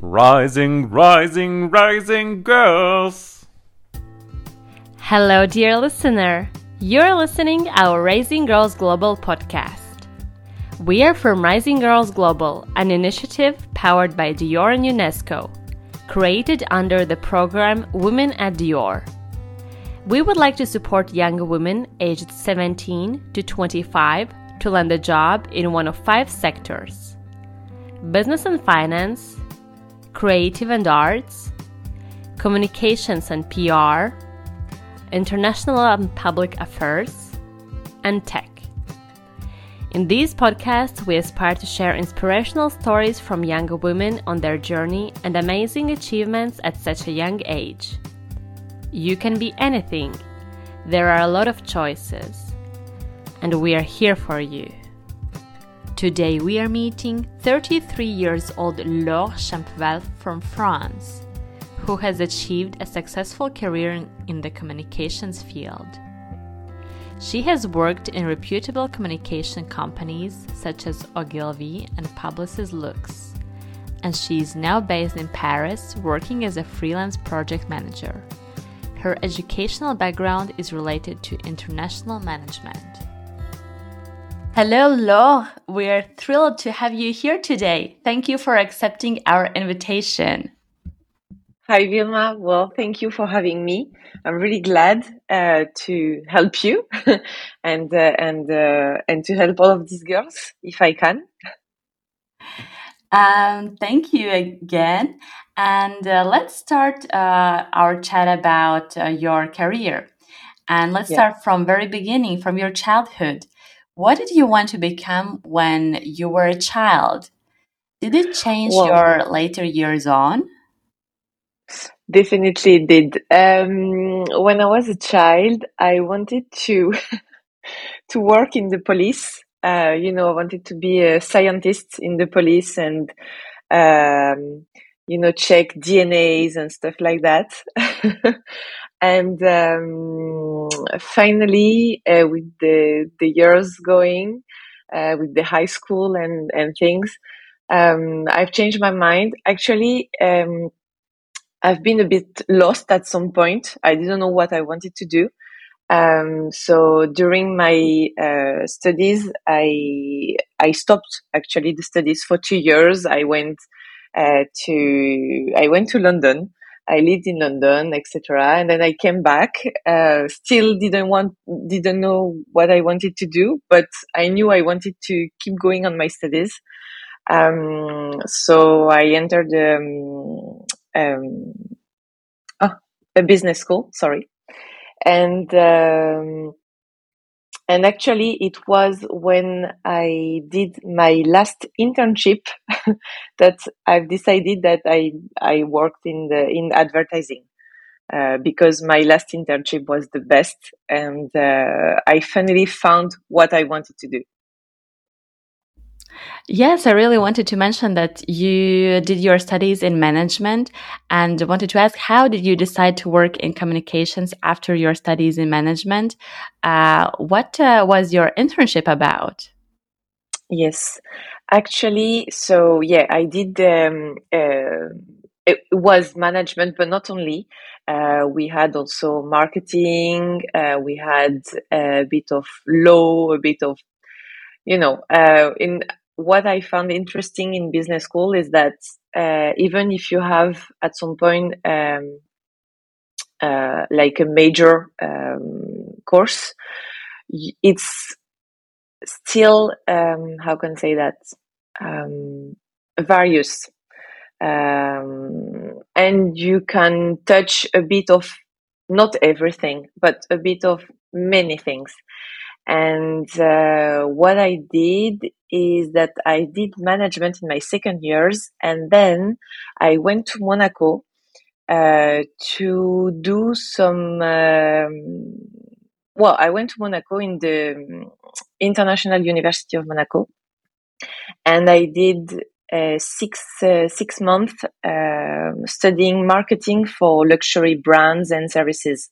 Rising, rising, rising girls. Hello, dear listener. You're listening our Rising Girls Global podcast. We are from Rising Girls Global, an initiative powered by Dior and UNESCO, created under the program Women at Dior. We would like to support young women aged 17 to 25 to land a job in one of five sectors business and finance, creative and arts, communications and PR, international and public affairs, and tech. In these podcasts, we aspire to share inspirational stories from younger women on their journey and amazing achievements at such a young age. You can be anything. There are a lot of choices. And we are here for you. Today we are meeting 33 years old Laure Champeval from France, who has achieved a successful career in the communications field. She has worked in reputable communication companies such as Ogilvy and Publicis Luxe, and she is now based in Paris working as a freelance project manager. Her educational background is related to international management. Hello, Laure. We're thrilled to have you here today. Thank you for accepting our invitation. Hi, Vilma. Well, thank you for having me. I'm really glad uh, to help you and uh, and uh, and to help all of these girls if I can. Um, thank you again. And uh, let's start uh, our chat about uh, your career. And let's yeah. start from very beginning, from your childhood. What did you want to become when you were a child? Did it change well, your later years on? Definitely did. Um, when I was a child, I wanted to to work in the police. Uh, you know, I wanted to be a scientist in the police and um, you know check DNAs and stuff like that. and um, finally, uh, with the the years going, uh, with the high school and and things, um, I've changed my mind. Actually, um, I've been a bit lost at some point. I didn't know what I wanted to do. Um, so during my uh, studies, I I stopped actually the studies for two years. I went uh, to I went to London I lived in London, etc. And then I came back. Uh, still didn't want, didn't know what I wanted to do, but I knew I wanted to keep going on my studies. Um, so I entered um, um, oh, a business school. Sorry, and um, and actually, it was when I did my last internship that I've decided that I I worked in the in advertising. Uh, because my last internship was the best and uh, I finally found what I wanted to do. Yes, I really wanted to mention that you did your studies in management and wanted to ask how did you decide to work in communications after your studies in management? Uh, what uh, was your internship about? Yes, actually, so yeah, I did. Um, uh, it was management, but not only. Uh, we had also marketing. Uh, we had a bit of law, a bit of you know, uh, in what I found interesting in business school is that uh, even if you have at some point um, uh, like a major um, course, it's still um, how can I say that um, various, um, and you can touch a bit of not everything, but a bit of many things. And uh, what I did is that I did management in my second years, and then I went to Monaco uh, to do some. Um, well, I went to Monaco in the um, International University of Monaco, and I did uh, six uh, six months uh, studying marketing for luxury brands and services.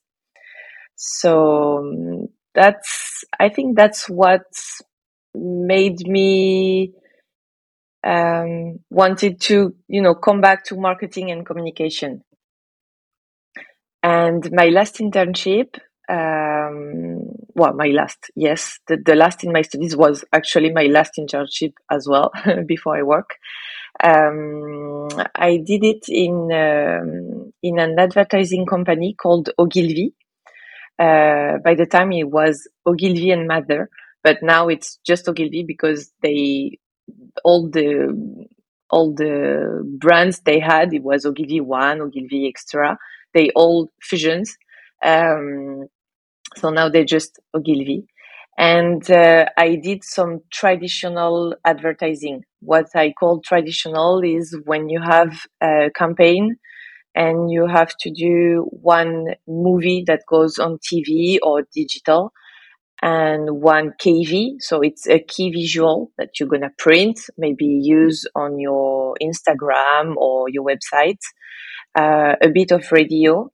So um, that's I think that's what made me um, wanted to, you know, come back to marketing and communication. And my last internship, um, well, my last, yes, the, the last in my studies was actually my last internship as well before I work. Um, I did it in um, in an advertising company called Ogilvy. Uh, by the time it was Ogilvy and Mather, but now it's just Ogilvy because they all the all the brands they had it was Ogilvy One, Ogilvy Extra. They all fusions. Um, so now they're just Ogilvy. And uh, I did some traditional advertising. What I call traditional is when you have a campaign and you have to do one movie that goes on TV or digital and one KV. So it's a key visual that you're going to print, maybe use on your Instagram or your website, uh, a bit of radio.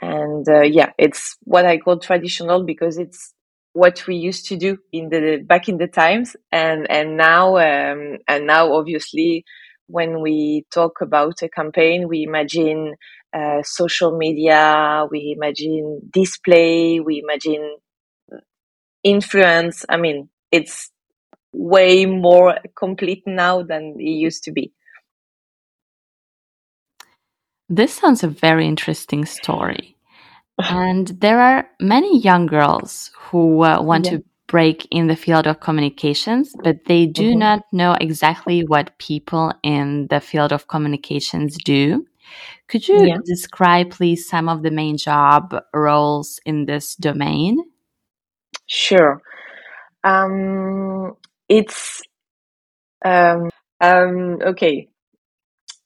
And uh, yeah, it's what I call traditional because it's what we used to do in the back in the times and and now um, and now obviously when we talk about a campaign we imagine uh, social media we imagine display we imagine influence. I mean it's way more complete now than it used to be. This sounds a very interesting story. And there are many young girls who uh, want yeah. to break in the field of communications, but they do mm-hmm. not know exactly what people in the field of communications do. Could you yeah. describe, please, some of the main job roles in this domain? Sure. Um, it's um, um, okay.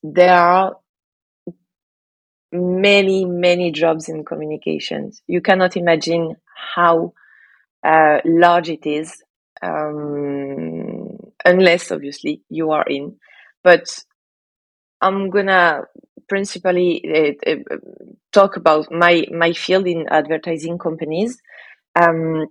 There are many, many jobs in communications. You cannot imagine how uh, large it is, um, unless obviously you are in. But I'm gonna principally uh, uh, talk about my my field in advertising companies. Um,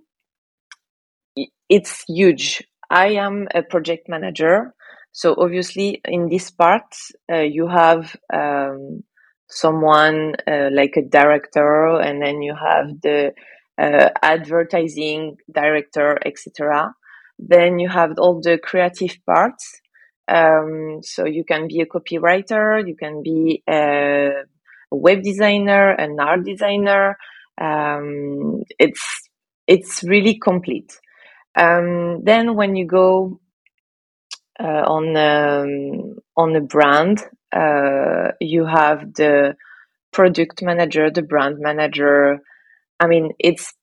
it's huge. I am a project manager, so obviously in this part uh, you have um, someone uh, like a director and then you have the uh, advertising director etc then you have all the creative parts. Um, so you can be a copywriter you can be a, web designer an art designer. Um, it's it's really complete. Um, then when you go uh, on um, on a brand uh, you have the product manager, the brand manager. I mean, it's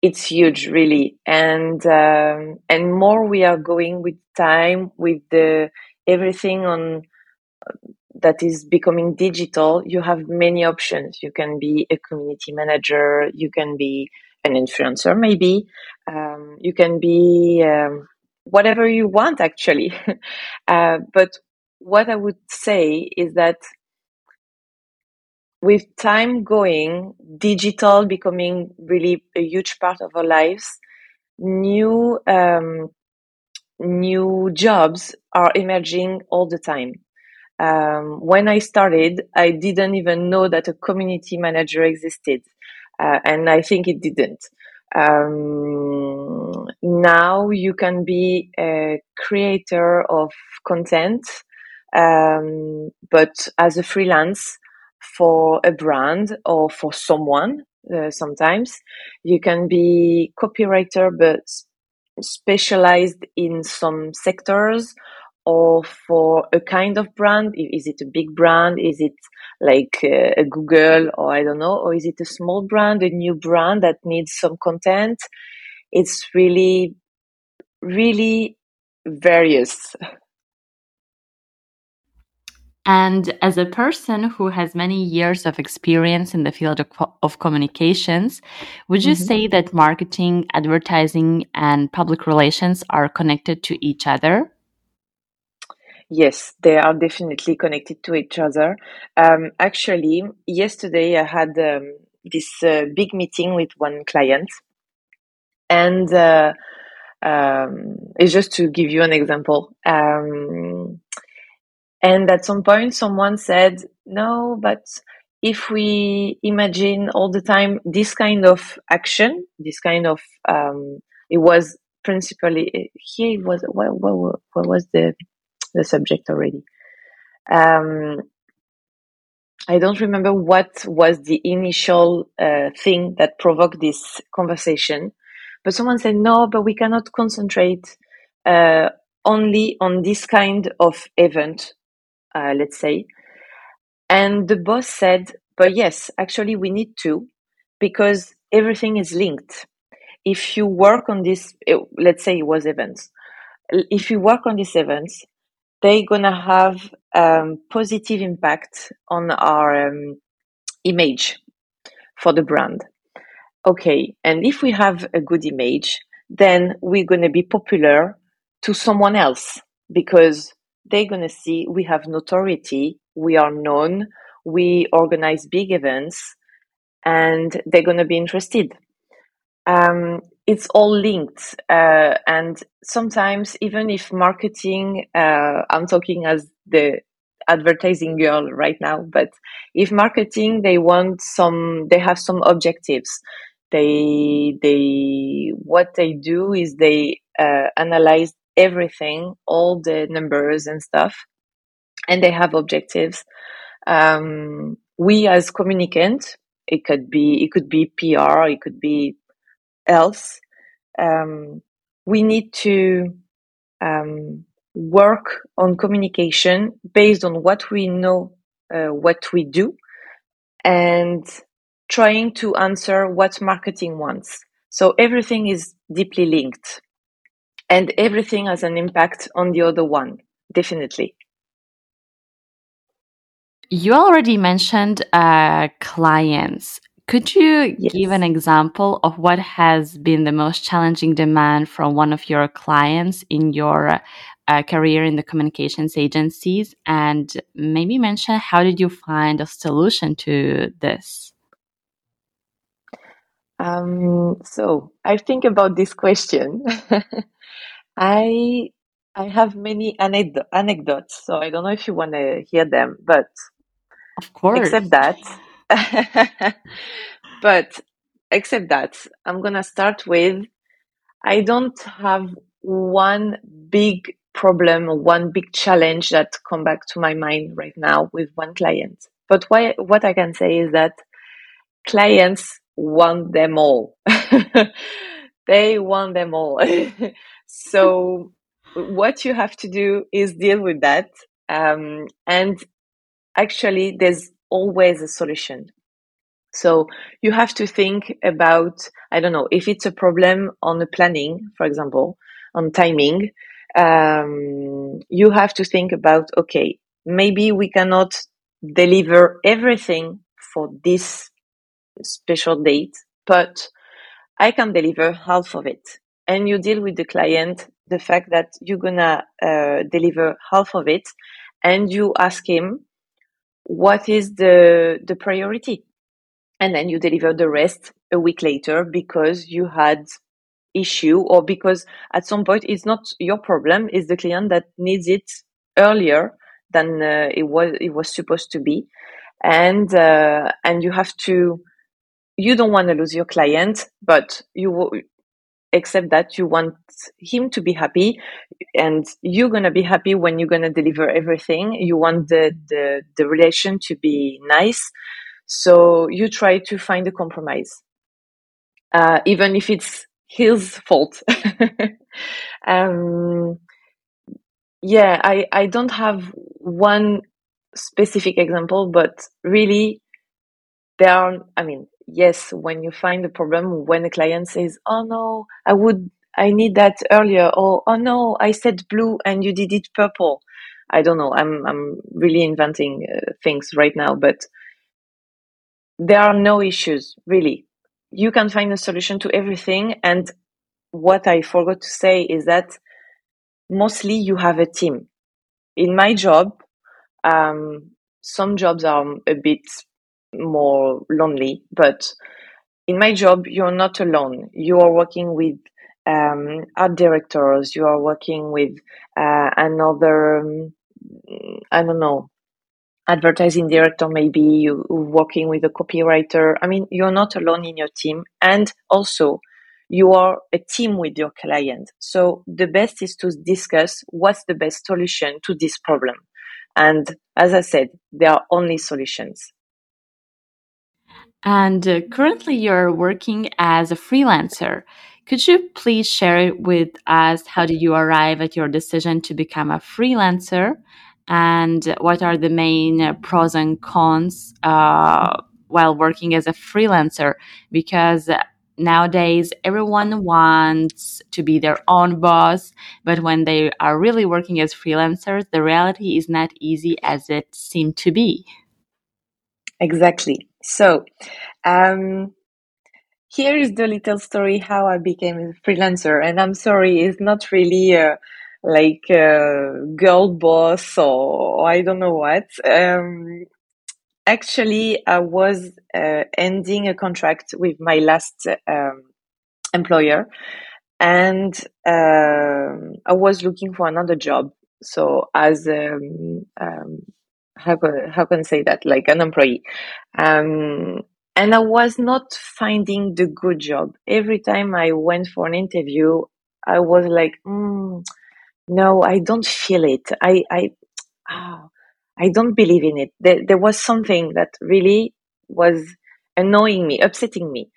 it's huge, really, and um, and more we are going with time with the everything on that is becoming digital. You have many options. You can be a community manager. You can be an influencer, maybe. Um, you can be um, whatever you want, actually. uh, but what I would say is that with time going, digital becoming really a huge part of our lives, new um, new jobs are emerging all the time. Um, when I started, I didn't even know that a community manager existed, uh, and I think it didn't. Um, now you can be a creator of content um, but as a freelance for a brand or for someone, uh, sometimes you can be copywriter, but specialized in some sectors or for a kind of brand. Is it a big brand? Is it like uh, a Google or I don't know? Or is it a small brand, a new brand that needs some content? It's really, really various. And as a person who has many years of experience in the field of, of communications, would you mm-hmm. say that marketing, advertising, and public relations are connected to each other? Yes, they are definitely connected to each other. Um, actually, yesterday I had um, this uh, big meeting with one client, and uh, Um, it's just to give you an example. Um, and at some point, someone said, no, but if we imagine all the time this kind of action, this kind of, um, it was principally here it was what, what, what was the the subject already. Um, I don't remember what was the initial uh, thing that provoked this conversation, but someone said, no, but we cannot concentrate uh, only on this kind of event, uh, let's say. And the boss said, but yes, actually we need to because everything is linked. If you work on this, eh, let's say it was events. If you work on these events, they're gonna have um, positive impact on our um, image for the brand. Okay, and if we have a good image, then we're gonna be popular to someone else because they're gonna see we have notoriety, we are known, we organize big events, and they're gonna be interested. Um, it's all linked. Uh, and sometimes, even if marketing, uh, I'm talking as the advertising girl right now, but if marketing, they want some, they have some objectives. They, they, what they do is they uh, analyze everything, all the numbers and stuff, and they have objectives. Um, we as communicant, it could be, it could be PR, it could be else, um, we need to um, work on communication based on what we know, uh, what we do, and trying to answer what marketing wants. So everything is deeply linked and everything has an impact on the other one, definitely. You already mentioned uh, clients. Could you yes. give an example of what has been the most challenging demand from one of your clients in your uh, career in the communications agencies and maybe mention how did you find a solution to this? Um, so I think about this question. I I have many anecd- anecdotes, so I don't know if you want to hear them, but of course, except that but except that, I'm gonna start with I don't have one big problem or one big challenge that come back to my mind right now with one client. But why, what I can say is that clients want them all. they want them all. so what you have to do is deal with that. Um, and actually there's always a solution. So you have to think about, I don't know, if it's a problem on the planning, for example, on timing, um, you have to think about, okay, maybe we cannot deliver everything for this special date, but I can deliver half of it. And you deal with the client the fact that you're gonna uh, deliver half of it, and you ask him what is the the priority and then you deliver the rest a week later because you had issue or because at some point it's not your problem it's the client that needs it earlier than uh, it was it was supposed to be and uh, and you have to you don't want to lose your client but you accept that you want him to be happy and you're going to be happy when you're going to deliver everything you want the, the the relation to be nice so you try to find a compromise, uh, even if it's his fault. um, yeah, I, I don't have one specific example, but really there are, I mean, yes, when you find a problem, when a client says, Oh no, I would, I need that earlier. Or, Oh no, I said blue and you did it purple. I don't know. I'm, I'm really inventing uh, things right now, but there are no issues really you can find a solution to everything and what i forgot to say is that mostly you have a team in my job um, some jobs are a bit more lonely but in my job you're not alone you are working with um, art directors, you are working with uh, another, um, I don't know, advertising director, maybe you working with a copywriter. I mean, you're not alone in your team. And also, you are a team with your client. So the best is to discuss what's the best solution to this problem. And as I said, there are only solutions. And uh, currently, you're working as a freelancer. Could you please share with us how did you arrive at your decision to become a freelancer, and what are the main pros and cons uh, while working as a freelancer? Because nowadays everyone wants to be their own boss, but when they are really working as freelancers, the reality is not easy as it seemed to be. Exactly. So, um, here is the little story how I became a freelancer. And I'm sorry, it's not really a, like a girl boss or, or I don't know what. Um, actually, I was uh, ending a contract with my last um, employer, and uh, I was looking for another job. So as um, um, how can, how can I say that? Like an employee. Um, and I was not finding the good job. Every time I went for an interview I was like mm, no I don't feel it. I I oh, I don't believe in it. There, there was something that really was annoying me upsetting me.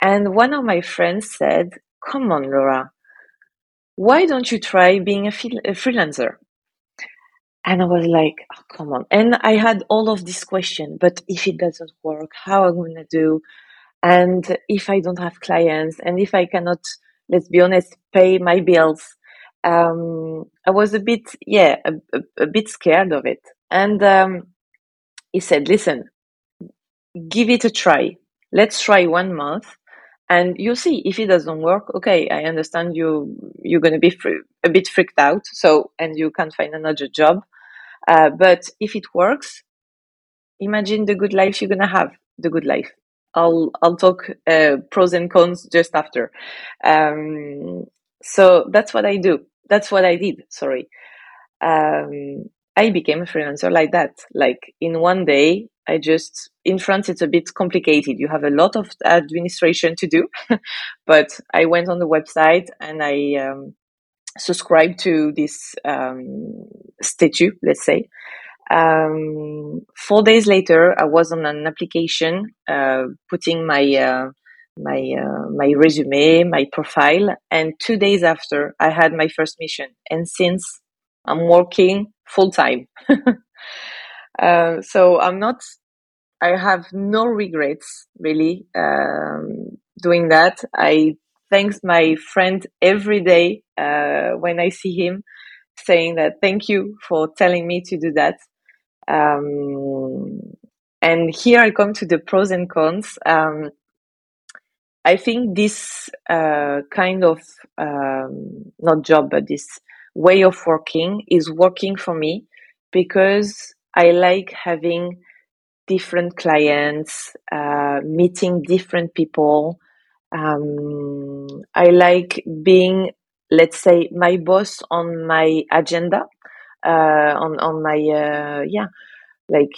And one of my friends said come on Laura. Why don't you try being a, a freelancer and I was like, oh, come on. And I had all of this question, but if it doesn't work, how am I going to do? And if I don't have clients and if I cannot, let's be honest, pay my bills, um, I was a bit, yeah, a, a, a bit scared of it. And, um, he said, listen, give it a try. Let's try one month and you'll see if it doesn't work okay i understand you you're going to be a bit freaked out so and you can't find another job uh, but if it works, imagine the good life you're gonna have. The good life. I'll I'll talk uh, pros and cons just after. Um, so that's what I do. That's what I did. Sorry. Um, I became a freelancer like that. Like in one day, I just in France it's a bit complicated. You have a lot of administration to do, but I went on the website and I um, subscribed to this um, statue, let's say. Um, four days later, I was on an application, uh, putting my uh, my uh, my resume, my profile, and two days after, I had my first mission. And since I'm working full time, uh, so I'm not. I have no regrets really um, doing that. I thanks my friend every day uh, when I see him, saying that thank you for telling me to do that. Um, and here I come to the pros and cons. Um, I think this uh, kind of um, not job, but this way of working is working for me because I like having different clients, uh, meeting different people, um, I like being, let's say, my boss on my agenda, uh, on on my uh, yeah, like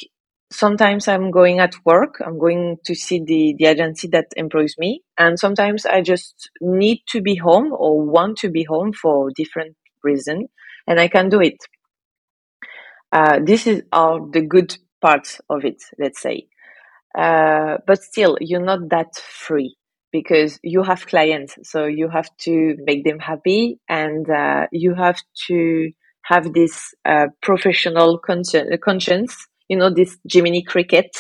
sometimes I'm going at work. I'm going to see the the agency that employs me, and sometimes I just need to be home or want to be home for different reason, and I can do it. Uh, this is all the good parts of it, let's say. Uh, but still, you're not that free because you have clients, so you have to make them happy, and uh, you have to have this uh, professional conscience. You know, this Jiminy Cricket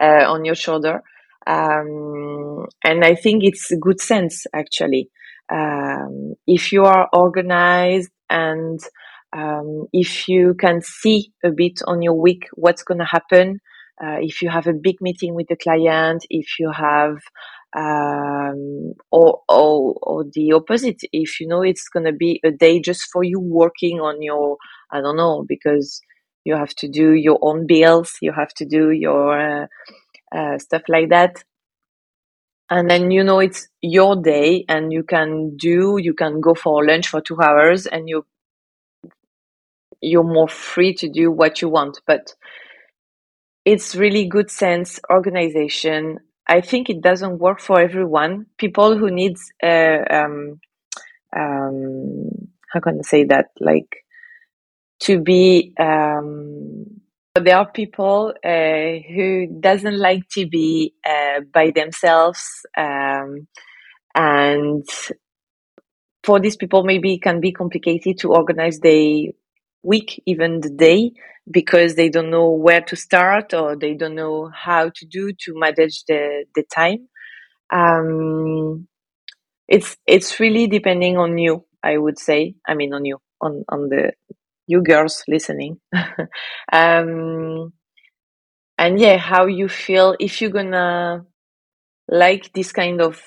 uh, on your shoulder, um, and I think it's good sense actually. Um, if you are organized and um, if you can see a bit on your week what's going to happen, uh, if you have a big meeting with the client, if you have um, or, or, or the opposite. If you know it's going to be a day just for you working on your, I don't know, because you have to do your own bills, you have to do your uh, uh, stuff like that. and then you know it's your day and you can do you can go for lunch for two hours and you you're more free to do what you want but it's really good sense organization i think it doesn't work for everyone. People who needs uh, um, um, how can i say that? Like to be um, there are people uh, who doesn't like to be uh, by themselves um, and for these people maybe it can be complicated to organize their week even the day because they don't know where to start or they don't know how to do to manage the, the time um, it's it's really depending on you i would say i mean on you on on the you girls listening. um, and yeah, how you feel if you're gonna like this kind of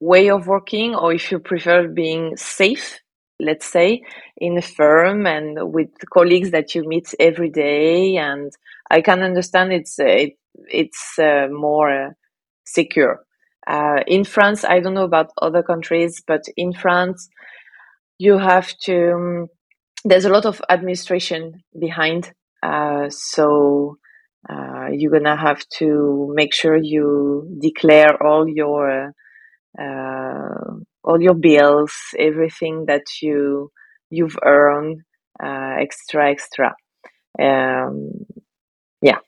way of working or if you prefer being safe, let's say, in a firm and with colleagues that you meet every day. And I can understand it's, uh, it, it's uh, more uh, secure. Uh, in France, I don't know about other countries, but in France, you have to um, there's a lot of administration behind. Uh, so uh, you're gonna have to make sure you declare all your all your bills, everything that you you've earned, uh, extra, extra. Um, yeah.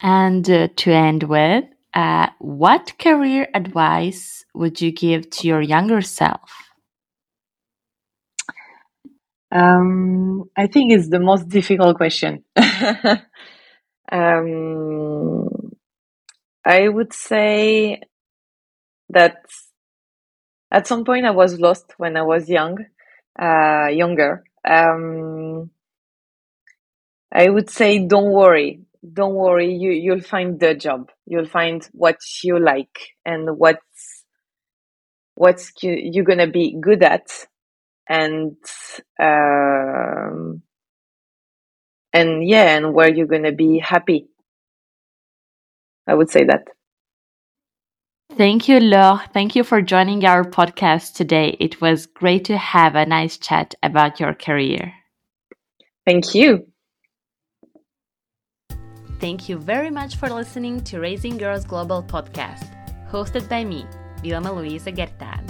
And uh, to end with, uh, what career advice would you give to your younger self? Um, I think it's the most difficult question. um, I would say that at some point I was lost when I was young, uh, younger. Um, I would say, don't worry, don't worry. You you'll find the job. You'll find what you like and what's what's you, you're gonna be good at and um, and yeah, and where you're gonna be happy. I would say that. Thank you, Laure. Thank you for joining our podcast today. It was great to have a nice chat about your career. Thank you. Thank you very much for listening to Rising Girls Global podcast, hosted by me, Vilma Luisa Gertan.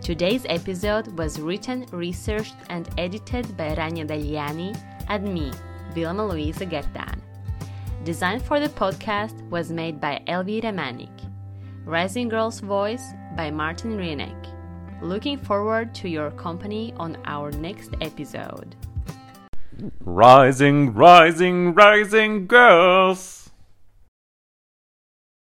Today's episode was written, researched, and edited by Rania Dagliani and me, Vilma Luisa Gertan. Design for the podcast was made by Elvira Manik. Rising Girls Voice by Martin Rienek. Looking forward to your company on our next episode. Rising, rising, rising girls!